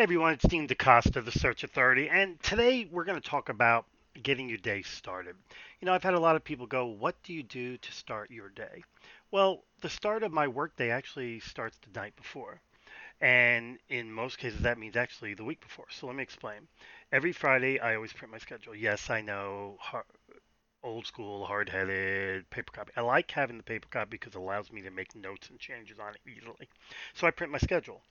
Hey everyone, it's Dean DaCosta, the Search Authority, and today we're going to talk about getting your day started. You know, I've had a lot of people go, What do you do to start your day? Well, the start of my workday actually starts the night before. And in most cases, that means actually the week before. So let me explain. Every Friday, I always print my schedule. Yes, I know old school, hard headed paper copy. I like having the paper copy because it allows me to make notes and changes on it easily. So I print my schedule.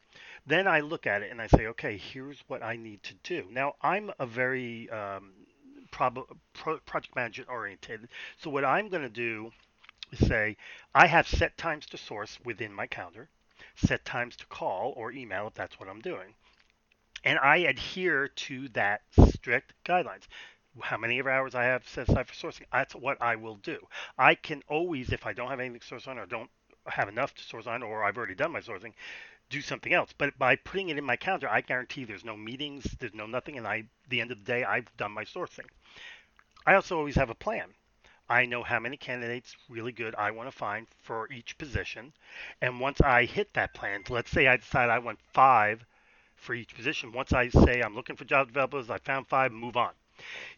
Then I look at it and I say, okay, here's what I need to do. Now, I'm a very um, pro- project management oriented. So what I'm going to do is say, I have set times to source within my calendar, set times to call or email if that's what I'm doing. And I adhere to that strict guidelines how many hours I have set aside for sourcing. That's what I will do. I can always, if I don't have anything to source on or don't have enough to source on, or I've already done my sourcing, do something else. But by putting it in my calendar, I guarantee there's no meetings, there's no nothing, and I, the end of the day, I've done my sourcing. I also always have a plan. I know how many candidates really good I want to find for each position, and once I hit that plan, let's say I decide I want five for each position. Once I say I'm looking for Java developers, I found five, move on.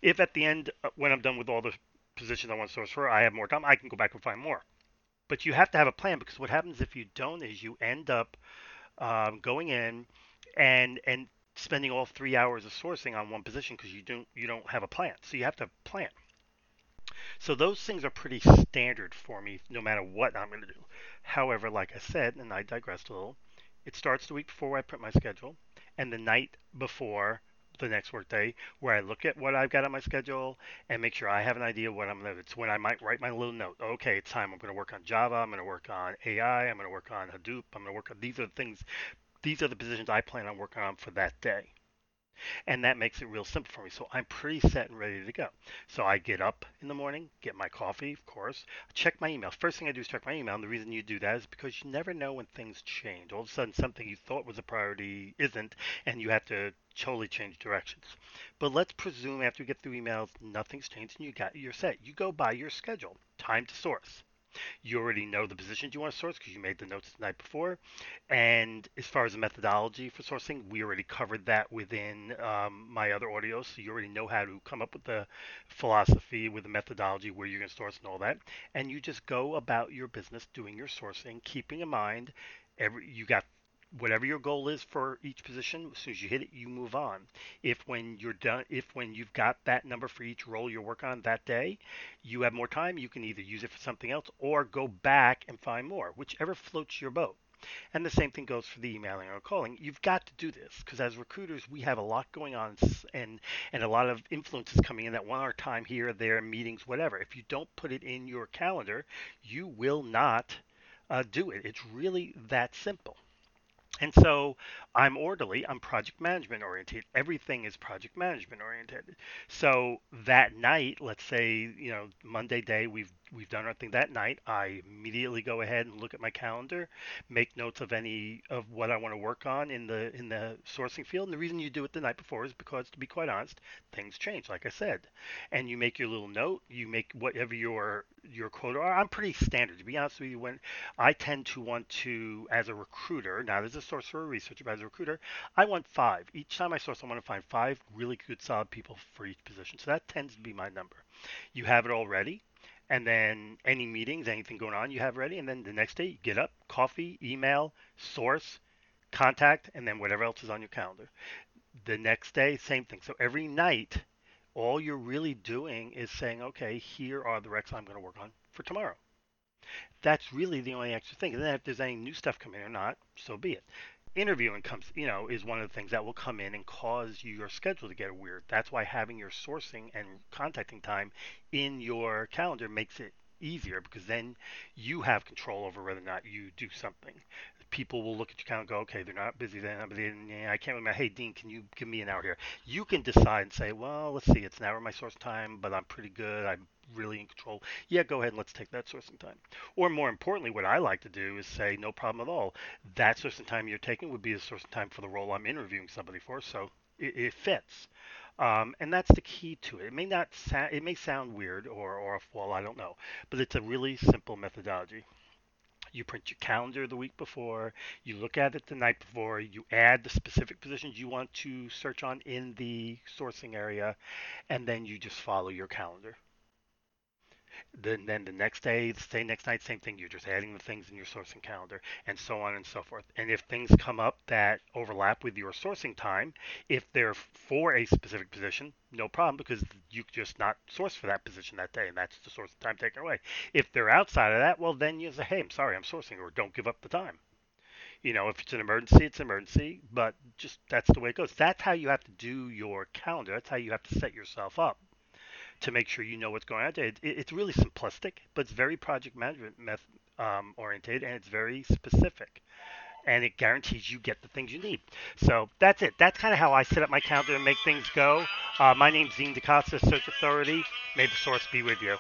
If at the end, uh, when I'm done with all the positions I want to source for, I have more time, I can go back and find more. But you have to have a plan because what happens if you don't is you end up um, going in and and spending all three hours of sourcing on one position because you don't you don't have a plan. So you have to plan. So those things are pretty standard for me, no matter what I'm going to do. However, like I said, and I digressed a little, it starts the week before I print my schedule, and the night before the next workday where I look at what I've got on my schedule and make sure I have an idea what I'm going to. It's when I might write my little note. Okay, it's time. I'm going to work on Java. I'm going to work on AI. I'm going to work on Hadoop. I'm going to work on these are the things. These are the positions I plan on working on for that day and that makes it real simple for me. So I'm pretty set and ready to go. So I get up in the morning, get my coffee, of course, check my email. First thing I do is check my email, and the reason you do that is because you never know when things change. All of a sudden, something you thought was a priority isn't, and you have to totally change directions. But let's presume after you get through emails, nothing's changed, and you got you're set. You go by your schedule. Time to source. You already know the positions you want to source because you made the notes the night before. And as far as the methodology for sourcing, we already covered that within um, my other audios. So you already know how to come up with the philosophy, with the methodology, where you're going to source and all that. And you just go about your business doing your sourcing, keeping in mind every you got whatever your goal is for each position, as soon as you hit it, you move on. If when you're done, if when you've got that number for each role you're working on that day, you have more time, you can either use it for something else or go back and find more, whichever floats your boat. And the same thing goes for the emailing or calling. You've got to do this because as recruiters, we have a lot going on and and a lot of influences coming in that want our time here, there, meetings, whatever. If you don't put it in your calendar, you will not uh, do it. It's really that simple. And so I'm orderly, I'm project management oriented. Everything is project management oriented. So that night, let's say, you know, Monday day, we've we've done our thing that night. I immediately go ahead and look at my calendar, make notes of any of what I want to work on in the in the sourcing field. And the reason you do it the night before is because to be quite honest, things change, like I said. And you make your little note, you make whatever your your quota are. I'm pretty standard to be honest with you when I tend to want to as a recruiter, not as a sourcer or researcher, but as a recruiter, I want five. Each time I source, I want to find five really good, solid people for each position. So that tends to be my number. You have it already, and then any meetings, anything going on, you have ready. And then the next day, you get up, coffee, email, source, contact, and then whatever else is on your calendar. The next day, same thing. So every night, all you're really doing is saying, okay, here are the recs I'm going to work on for tomorrow. That's really the only extra thing. And then if there's any new stuff coming or not, so be it interviewing comes, you know, is one of the things that will come in and cause your schedule to get weird. That's why having your sourcing and contacting time in your calendar makes it easier because then you have control over whether or not you do something. People will look at your calendar and go, okay, they're not busy, busy. And, I can't remember. Hey, Dean, can you give me an hour here? You can decide and say, well, let's see, it's an hour of my source time, but I'm pretty good. I'm really in control, yeah, go ahead and let's take that sourcing time. Or more importantly, what I like to do is say, no problem at all. That sourcing time you're taking would be the sourcing time for the role I'm interviewing somebody for, so it, it fits. Um, and that's the key to it. It may not sa- it may sound weird or or off wall, I don't know, but it's a really simple methodology. You print your calendar the week before. You look at it the night before. You add the specific positions you want to search on in the sourcing area, and then you just follow your calendar. Then, then the next day, same next night, same thing. You're just adding the things in your sourcing calendar, and so on and so forth. And if things come up that overlap with your sourcing time, if they're for a specific position, no problem because you just not source for that position that day, and that's the source of time taken away. If they're outside of that, well, then you say, hey, I'm sorry, I'm sourcing, or don't give up the time. You know, if it's an emergency, it's an emergency, but just that's the way it goes. That's how you have to do your calendar. That's how you have to set yourself up to make sure you know what's going on. It, it, it's really simplistic, but it's very project management method, um, oriented and it's very specific. And it guarantees you get the things you need. So that's it. That's kind of how I set up my calendar and make things go. Uh, my name's Dean DaCosta, Search Authority. May the source be with you.